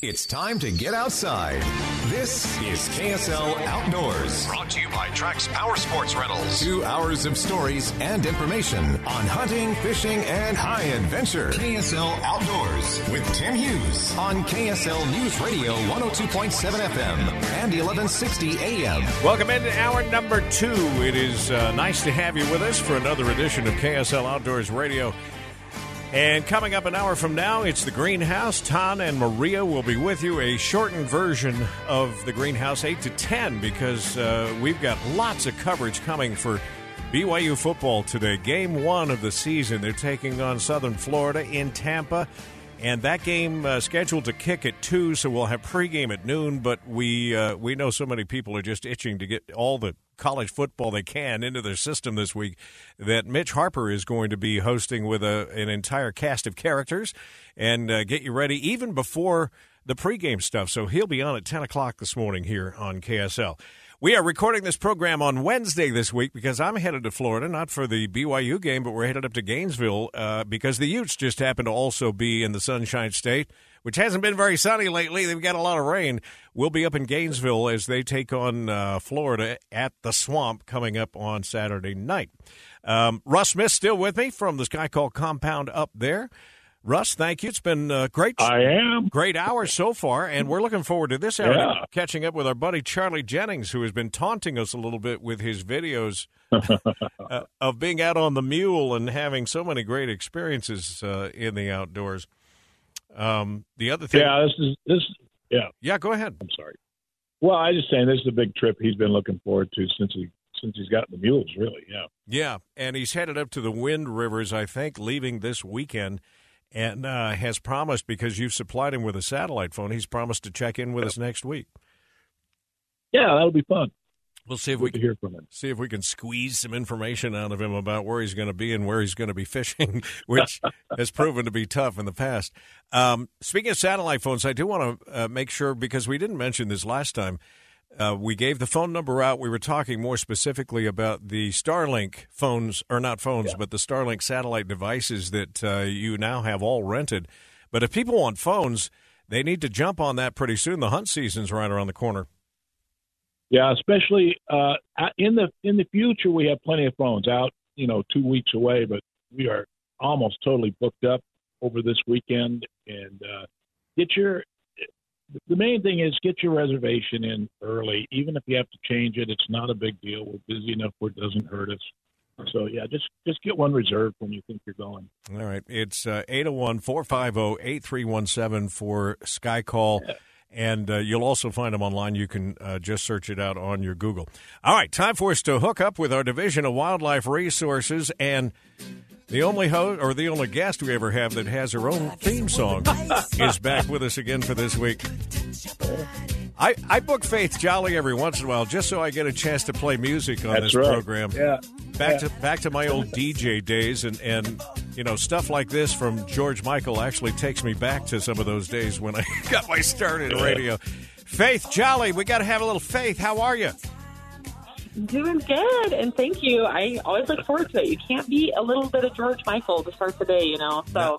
It's time to get outside. This is KSL Outdoors. Brought to you by Trax Power Sports Rentals. Two hours of stories and information on hunting, fishing, and high adventure. KSL Outdoors with Tim Hughes on KSL News Radio 102.7 FM and 1160 AM. Welcome into hour number two. It is uh, nice to have you with us for another edition of KSL Outdoors Radio. And coming up an hour from now, it's the Greenhouse. Taun and Maria will be with you. A shortened version of the Greenhouse, 8 to 10, because uh, we've got lots of coverage coming for BYU football today. Game one of the season. They're taking on Southern Florida in Tampa. And that game uh, scheduled to kick at two, so we'll have pregame at noon. But we uh, we know so many people are just itching to get all the college football they can into their system this week that Mitch Harper is going to be hosting with a, an entire cast of characters and uh, get you ready even before the pregame stuff. So he'll be on at 10 o'clock this morning here on KSL. We are recording this program on Wednesday this week because I'm headed to Florida, not for the BYU game, but we're headed up to Gainesville uh, because the Utes just happen to also be in the Sunshine State, which hasn't been very sunny lately. They've got a lot of rain. We'll be up in Gainesville as they take on uh, Florida at the Swamp coming up on Saturday night. Um, Russ Smith still with me from the Sky Call compound up there. Russ, thank you. It's been uh, great. I am. Great hours so far, and we're looking forward to this hour Yeah. catching up with our buddy Charlie Jennings, who has been taunting us a little bit with his videos uh, of being out on the mule and having so many great experiences uh, in the outdoors. Um, the other thing, Yeah, this is this. Yeah, yeah, go ahead. I'm sorry. Well, I just saying this is a big trip he's been looking forward to since he since he's gotten the mules. Really, yeah. Yeah, and he's headed up to the Wind Rivers, I think, leaving this weekend, and uh, has promised because you've supplied him with a satellite phone. He's promised to check in with us next week. Yeah, that'll be fun. We'll see if Good we can hear from him. see if we can squeeze some information out of him about where he's going to be and where he's going to be fishing, which has proven to be tough in the past. Um, speaking of satellite phones, I do want to uh, make sure because we didn't mention this last time. Uh, we gave the phone number out. We were talking more specifically about the Starlink phones, or not phones, but the Starlink satellite devices that uh, you now have all rented. But if people want phones, they need to jump on that pretty soon. The hunt season's right around the corner. Yeah, especially uh, in the in the future, we have plenty of phones out. You know, two weeks away, but we are almost totally booked up over this weekend. And uh, get your the main thing is get your reservation in early, even if you have to change it. It's not a big deal. We're busy enough where it doesn't hurt us. So yeah, just just get one reserved when you think you're going. All right. It's uh, 801 450 8317 for Sky Call. And uh, you'll also find them online. You can uh, just search it out on your Google. All right, time for us to hook up with our Division of Wildlife Resources. And the only host or the only guest we ever have that has her own theme song is back with us again for this week. I, I book Faith Jolley every once in a while just so I get a chance to play music on That's this right. program. Yeah. Back to back to my old DJ days and, and you know stuff like this from George Michael actually takes me back to some of those days when I got my start in radio. Faith Jolley, we got to have a little faith. How are you? Doing good, and thank you. I always look forward to it. You can't beat a little bit of George Michael to start the day, you know. So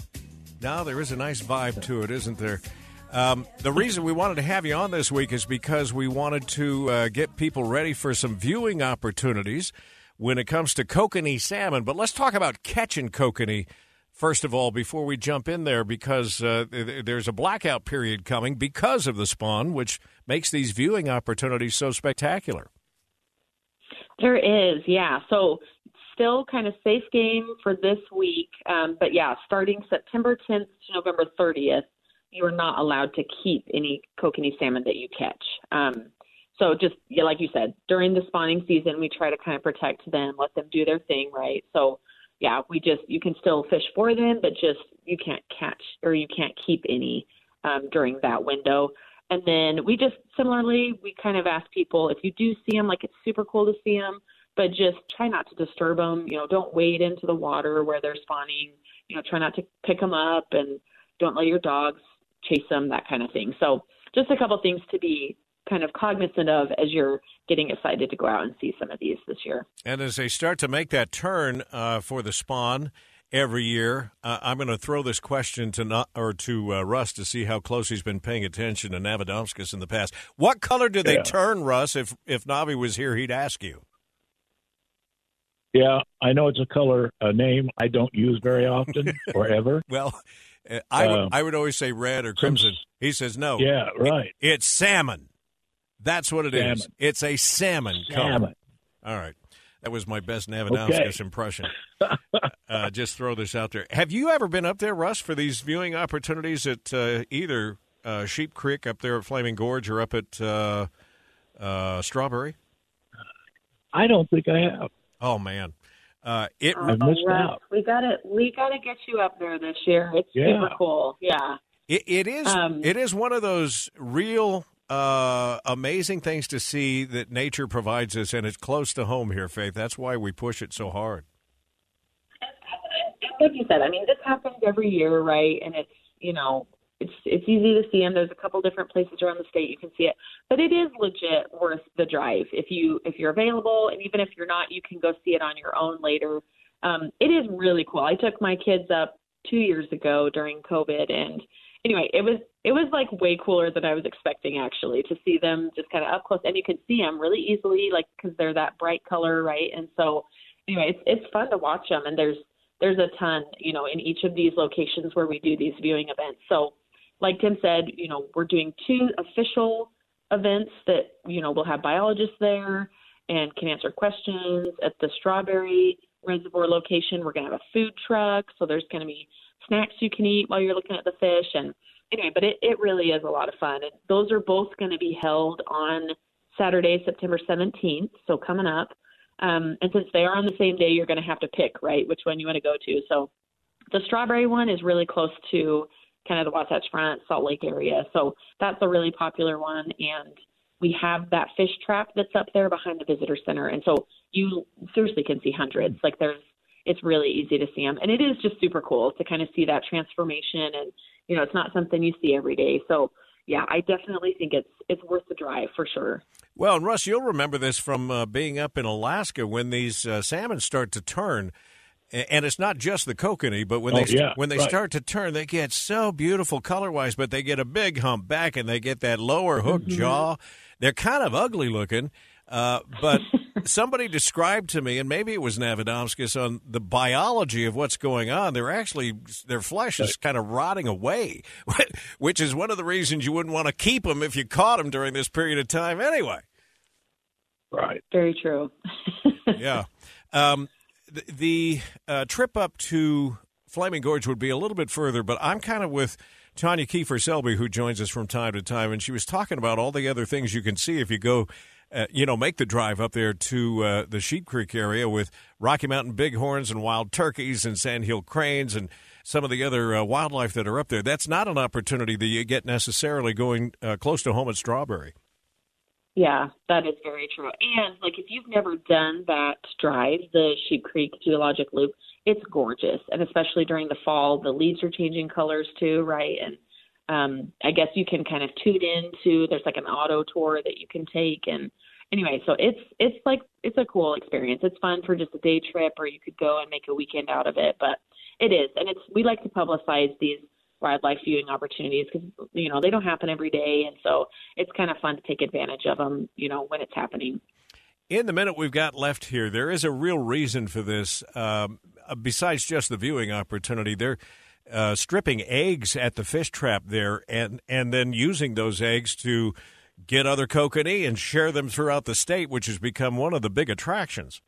now there is a nice vibe to it, isn't there? Um, the reason we wanted to have you on this week is because we wanted to uh, get people ready for some viewing opportunities when it comes to kokanee salmon. But let's talk about catching kokanee first of all before we jump in there, because uh, there's a blackout period coming because of the spawn, which makes these viewing opportunities so spectacular. There is, yeah. So still kind of safe game for this week. Um, but yeah, starting September 10th to November 30th, you are not allowed to keep any kokanee salmon that you catch. Um, so just yeah, like you said, during the spawning season, we try to kind of protect them, let them do their thing, right? So yeah, we just you can still fish for them, but just you can't catch or you can't keep any um, during that window. And then we just similarly, we kind of ask people if you do see them, like it's super cool to see them, but just try not to disturb them. You know, don't wade into the water where they're spawning. You know, try not to pick them up and don't let your dogs chase them, that kind of thing. So just a couple things to be kind of cognizant of as you're getting excited to go out and see some of these this year. And as they start to make that turn uh, for the spawn every year, uh, I'm going to throw this question to not, or to uh, Russ to see how close he's been paying attention to Navadomskis in the past. What color do they Yeah. turn, Russ? If if Navi was here, he'd ask you. Yeah, I know it's a color, a name I don't use very often or ever. Well, uh, I would Um, I would always say red or crimson. He says no. Yeah, right. It's salmon. That's what it is. Salmon. It's a salmon, color. All right. That was my best Navadomskis Okay. impression. uh, just throw this out there. Have you ever been up there, Russ, for these viewing opportunities at uh, either uh, Sheep Creek up there at Flaming Gorge or up at uh, uh, Strawberry? I don't think I have. Oh man, uh, it I missed Russ, out. We gotta we gotta get you up there this year. It's Yeah. super cool. Yeah. It, it is. Um, it is one of those real uh, amazing things to see that nature provides us, and it's close to home here, Faith. That's why we push it so hard. like you said, I mean, this happens every year, right? And it's you know, it's it's easy to see them. There's a couple different places around the state you can see it, but it is legit worth the drive if you if you're available, and even if you're not, you can go see it on your own later. Um, it is really cool. I took my kids up two years ago during COVID, and anyway, it was it was like way cooler than I was expecting actually to see them just kind of up close, and you can see them really easily, like because they're that bright color, right? And so anyway, it's it's fun to watch them, and there's there's a ton, you know, in each of these locations where we do these viewing events. So, like Tim said, you know, we're doing two official events that, you know, we'll have biologists there and can answer questions at the Strawberry Reservoir location. We're to have a food truck. So, there's to be snacks you can eat while you're looking at the fish. And anyway, but it, it really is a lot of fun. And those are both going to be held on Saturday, September 17th. So, coming up. Um, and since they are on the same day, you're going to have to pick, right, which one you want to go to. So the strawberry one is really close to kind of the Wasatch Front, Salt Lake area. So that's a really popular one. And we have that fish trap that's up there behind the visitor center. And so you seriously can see hundreds. Like there's, it's really easy to see them. And it is just super cool to kind of see that transformation. And, you know, it's not something you see every day. So, yeah, I definitely think it's it's worth the drive for sure. Well, and Russ, you'll remember this from uh, being up in Alaska when these uh, salmon start to turn. And it's not just the kokanee, but when Oh, they yeah, when they right. start to turn, they get so beautiful color wise. But they get a big hump back, and they get that lower hook jaw. They're kind of ugly looking. Uh, but somebody described to me, and maybe it was Navadomskis, on the biology of what's going on. They're actually their flesh is kind of rotting away, which is one of the reasons you wouldn't want to keep them if you caught them during this period of time. Anyway. Right. Very true. yeah. Um, the the uh, trip up to Flaming Gorge would be a little bit further, but I'm kind of with Tonya Kieffer-Selby, who joins us from time to time, and she was talking about all the other things you can see if you go. Uh, you know, make the drive up there to uh, the Sheep Creek area with Rocky Mountain bighorns and wild turkeys and sandhill cranes and some of the other uh, wildlife that are up there. That's not an opportunity that you get necessarily going uh, close to home at Strawberry. Yeah, that is very true. And like if you've never done that drive, the Sheep Creek Geologic Loop, it's gorgeous. And especially during the fall, the leaves are changing colors too, right? And um I guess you can kind of tune into there's like an auto tour that you can take and anyway, so it's it's like it's a cool experience. It's fun for just a day trip or you could go and make a weekend out of it, but it is. And it's we like to publicize these wildlife viewing opportunities because you know they don't happen every day and so it's kind of fun to take advantage of them you know when it's happening In the minute we've got left here, there is a real reason for this. Um, uh, besides just the viewing opportunity, they're uh, stripping eggs at the fish trap there, and and then using those eggs to get other kokanee and share them throughout the state, which has become one of the big attractions.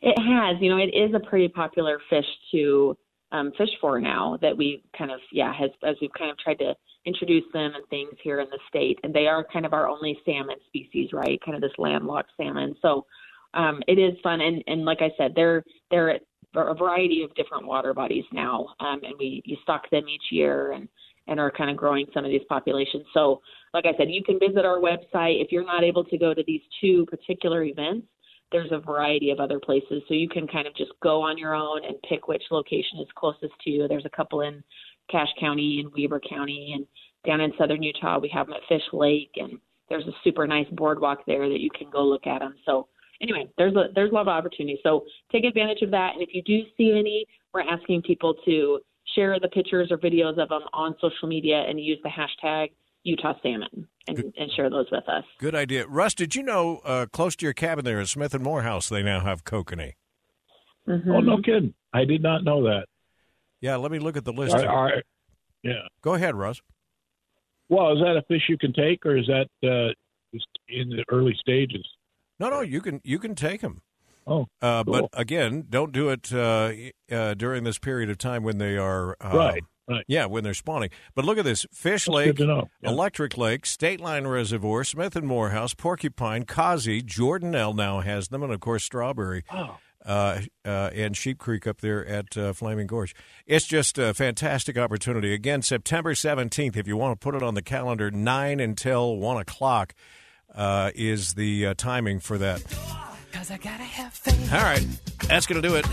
It has, you know, it is a pretty popular fish to um, fish for now. That we kind of, yeah, has as we've kind of tried to introduce them and things here in the state, and they are kind of our only salmon species, right? Kind of this landlocked salmon. So um, it is fun, and and like I said, they're they're a variety of different water bodies now, um, and we you stock them each year and and are kind of growing some of these populations. So, like I said, you can visit our website if you're not able to go to these two particular events. There's a variety of other places, so you can kind of just go on your own and pick which location is closest to you. There's a couple in Cache County and Weber County, and down in southern Utah we have them at Fish Lake, and there's a super nice boardwalk there that you can go look at them. So anyway, there's a there's a lot of opportunity. So take advantage of that. And if you do see any, we're asking people to share the pictures or videos of them on social media and use the hashtag Utah Salmon and, and share those with us. Good idea. Russ, did you know uh, close to your cabin there at Smith and Morehouse they now have kokanee? Mm-hmm. Oh, no kidding. I did not know that. Yeah, let me look at the list. Are- are- yeah. Go ahead, Russ. Well, is that a fish you can take, or is that uh, in the early stages? No, no, you can you can take them. Oh, Uh, Cool. But again, don't do it uh, uh, during this period of time when they are uh, right, right. Yeah, when they're spawning. But look at this: Fish That's Lake, good to know. Yeah. Electric Lake, State Line Reservoir, Smith and Morehouse, Porcupine, Causey, Jordanelle now has them, and of course Strawberry. Oh. Uh, uh, and Sheep Creek up there at uh, Flaming Gorge. It's just a fantastic opportunity. Again, September 17th, if you want to put it on the calendar, 9 until 1 o'clock uh, is the uh, timing for that. All right, that's going to do it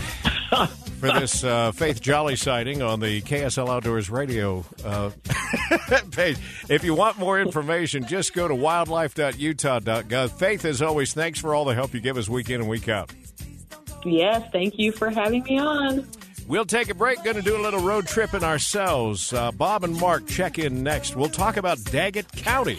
for this uh, Faith Jolley sighting on the KSL Outdoors Radio uh, page. If you want more information, just go to wildlife.utah.gov. Faith, as always, thanks for all the help you give us week in and week out. Yes, thank you for having me on. We'll take a break. Going to do a little road tripping ourselves. Uh, Bob and Mark check in next. We'll talk about Daggett County.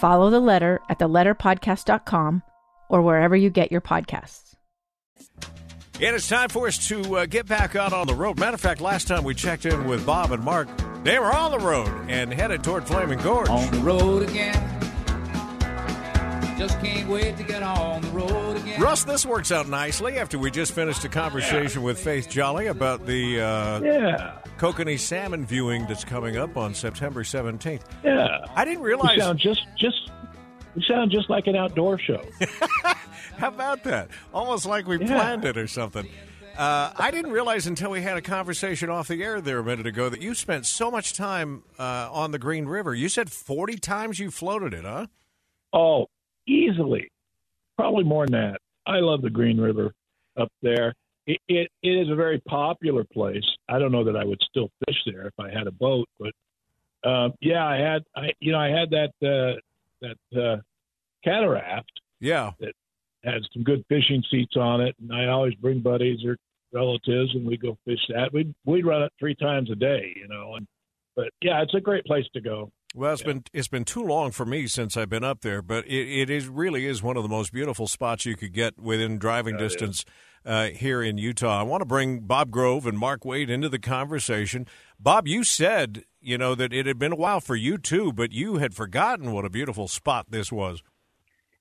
Follow The Letter at theletterpodcast.com or wherever you get your podcasts. And it's time for us to uh, get back out on the road. Matter of fact, last time we checked in with Bob and Mark, they were on the road and headed toward Flaming Gorge. On the road again. Just can't wait to get on the road again. Russ, this works out nicely after we just finished a conversation with Faith Jolley about the uh, Yeah, kokanee salmon viewing that's coming up on September 17th. yeah. I didn't You realize. sound just just you sound just like an outdoor show. How about that? Almost like we Yeah. planned it or something. Uh, I didn't realize until we had a conversation off the air there a minute ago that you spent so much time uh, on the Green River. You said 40 times you floated it, huh? Oh, easily, probably more than that. I love the Green River up there. It, it it is a very popular place. I don't know that I would still fish there if I had a boat, but um, yeah, I had I you know I had that uh, that uh, cataract Yeah. That had some good fishing seats on it, and I always bring buddies or relatives, and we go fish that. We'd we'd run it three times a day, you know. And but yeah, it's a great place to go. Well, it's Yeah. been it's been too long for me since I've been up there, but it, it is really is one of the most beautiful spots you could get within driving distance uh, here in Utah. I want to bring Bob Grove and Mark Wade into the conversation. Bob, you said you know that it had been a while for you too, but you had forgotten what a beautiful spot this was.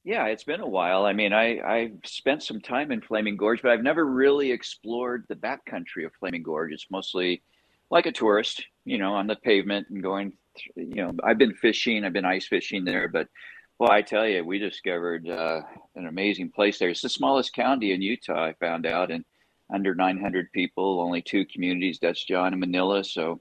Yeah, it's been a while. I mean, I I spent some time in Flaming Gorge, but I've never really explored the backcountry of Flaming Gorge. It's mostly like a tourist, you know, on the pavement and going. You know, I've been fishing, I've been ice fishing there, but well, I tell you, we discovered uh, an amazing place there. It's the smallest county in Utah. I found out, and under 900 people, only two communities: Dutch John and Manila. So,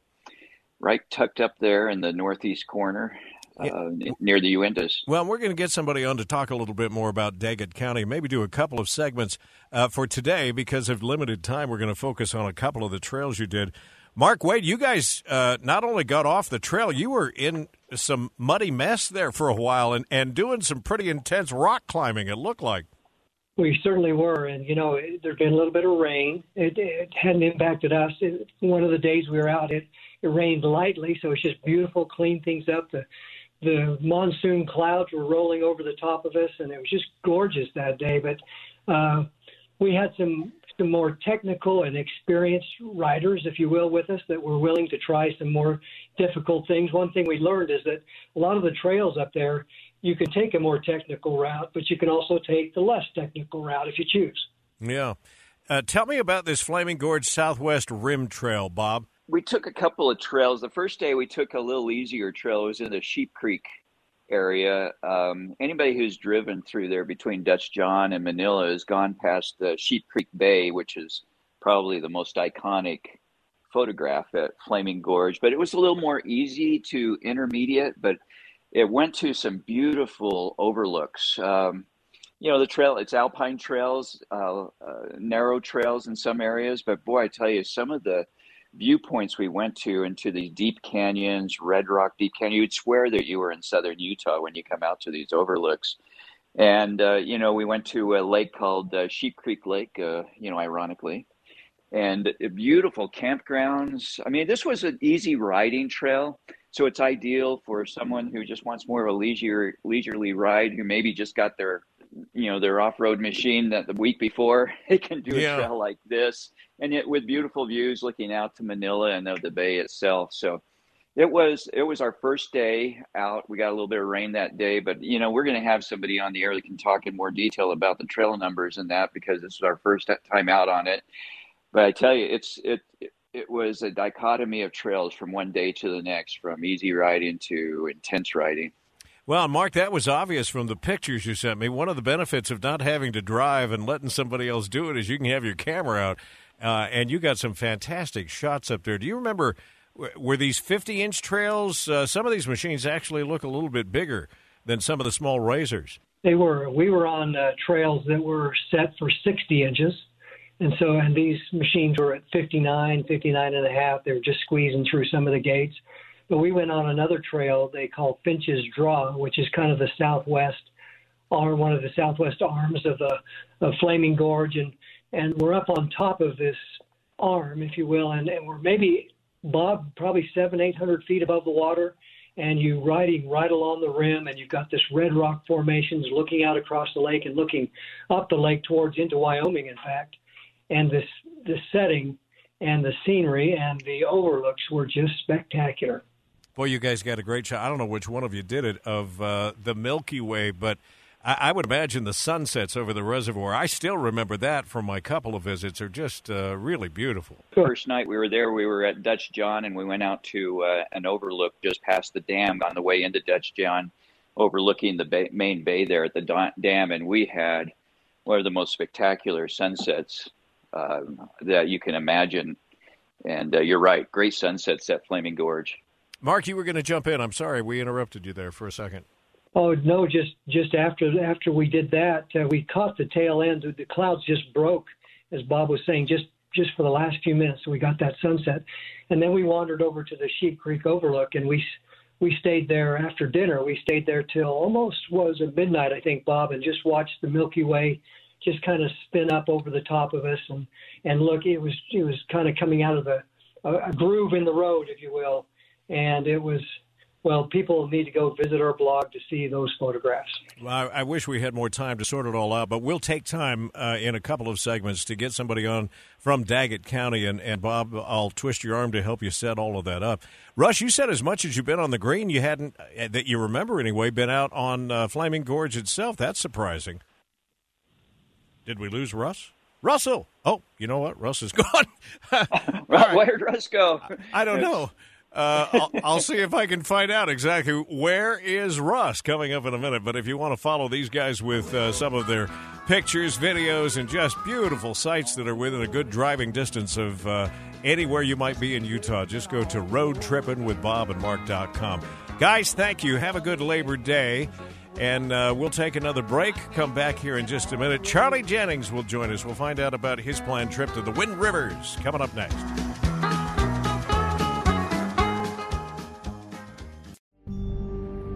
right tucked up there in the northeast corner, uh, near the Uintas. Well, we're going to get somebody on to talk a little bit more about Daggett County, maybe do a couple of segments uh, for today because of limited time. We're going to focus on a couple of the trails you did. Mark Wade, you guys uh, not only got off the trail, you were in some muddy mess there for a while and, and doing some pretty intense rock climbing, it looked like. We certainly were, and you know, there'd been a little bit of rain. It, it hadn't impacted us. It, one of the days we were out, it it rained lightly, so it's just beautiful, clean things up. The the monsoon clouds were rolling over the top of us, and it was just gorgeous that day. But uh, we had some some more technical and experienced riders, if you will, with us that were willing to try some more difficult things. One thing we learned is that a lot of the trails up there, you can take a more technical route, but you can also take the less technical route if you choose. Yeah. Uh, tell me about this Flaming Gorge Southwest Rim Trail, Bob we took a couple of trails. The first day we took a little easier trail. It was in the Sheep Creek area. Um, anybody who's driven through there between Dutch John and Manila has gone past the Sheep Creek Bay, which is probably the most iconic photograph at Flaming Gorge. But it was a little more easy to intermediate, but it went to some beautiful overlooks. Um, you know the trail it's alpine trails uh, uh, narrow trails in some areas but boy i tell you some of the viewpoints we went to into these deep canyons, Red Rock Deep Canyon. You'd swear that you were in southern Utah when you come out to these overlooks. And, uh, you know, we went to a lake called uh, Sheep Creek Lake, uh, you know, ironically, and beautiful campgrounds. I mean, this was an easy riding trail. So it's ideal for someone who just wants more of a leisure, leisurely ride, who maybe just got their you know their off-road machine that the week before they can do a yeah. trail like this and yet with beautiful views looking out to manila and the, the bay itself. So it was it was our first day out. We got a little bit of rain that day but you know we're going to have somebody on the air that can talk in more detail about the trail numbers and that because this is our first time out on it. But i tell you it's it it was a dichotomy of trails from one day to the next from easy riding to intense riding. Well, Mark, that was obvious from the pictures you sent me. One of the benefits of not having to drive and letting somebody else do it is you can have your camera out, uh, and you got some fantastic shots up there. Do you remember? Were these 50 inch trails? Uh, some of these machines actually look a little bit bigger than some of the small razors. They were. We were on uh, trails that were set for 60 inches. And so, and these machines were at 59, 59 and a half. They were just squeezing through some of the gates. But we went on another trail they call Finch's Draw, which is kind of the southwest or one of the southwest arms of the of Flaming Gorge, and and we're up on top of this arm, if you will, and, and we're maybe Bob probably seven eight hundred feet above the water, and you're riding right along the rim, and you've got this red rock formations looking out across the lake and looking up the lake towards into Wyoming, in fact, and this this setting and the scenery and the overlooks were just spectacular. Boy, you guys got a great shot. I don't know which one of you did it of uh, the Milky Way, but I, I, would imagine the sunsets over the reservoir. I still remember that from my couple of visits. Are just uh, really beautiful. First night we were there, we were at Dutch John, and we went out to uh, an overlook just past the dam on the way into Dutch John, overlooking the bay, main bay there at the dam, and we had one of the most spectacular sunsets um, that you can imagine. And uh, you're right, great sunsets at Flaming Gorge. Mark, you were going to jump in. I'm sorry we interrupted you there for a second. Oh no, just just after after we did that, uh, we caught the tail end. The clouds just broke, as Bob was saying, just just for the last few minutes. We got that sunset, and then we wandered over to the Sheep Creek Overlook, and we we stayed there after dinner. We stayed there till almost was at midnight, I think, Bob, and just watched the Milky Way just kind of spin up over the top of us, and and look, it was it was kind of coming out of a, a groove in the road, if you will and it was well, people need to go visit our blog to see those photographs. Well, I, I wish we had more time to sort it all out, but we'll take time uh, in a couple of segments to get somebody on from Daggett County. And, and Bob, I'll twist your arm to help you set all of that up. Russ, you said as much as you've been on the green, you hadn't, uh, that you remember anyway, been out on uh, Flaming Gorge itself. That's surprising. Did we lose Russ? Russell. Oh, you know what? Russ is gone. right. Where did Russ go? I don't know. Uh, I'll, I'll, see if I can find out exactly where is Russ coming up in a minute. But if you want to follow these guys with uh, some of their pictures, videos, and just beautiful sites that are within a good driving distance of uh, anywhere you might be in Utah, just go to roadtrippingwithbobandmark.com. Guys, thank you. Have a good Labor Day. And uh, we'll take another break. Come back here in just a minute. Charlie Jennings will join us. We'll find out about his planned trip to the Wind Rivers coming up next.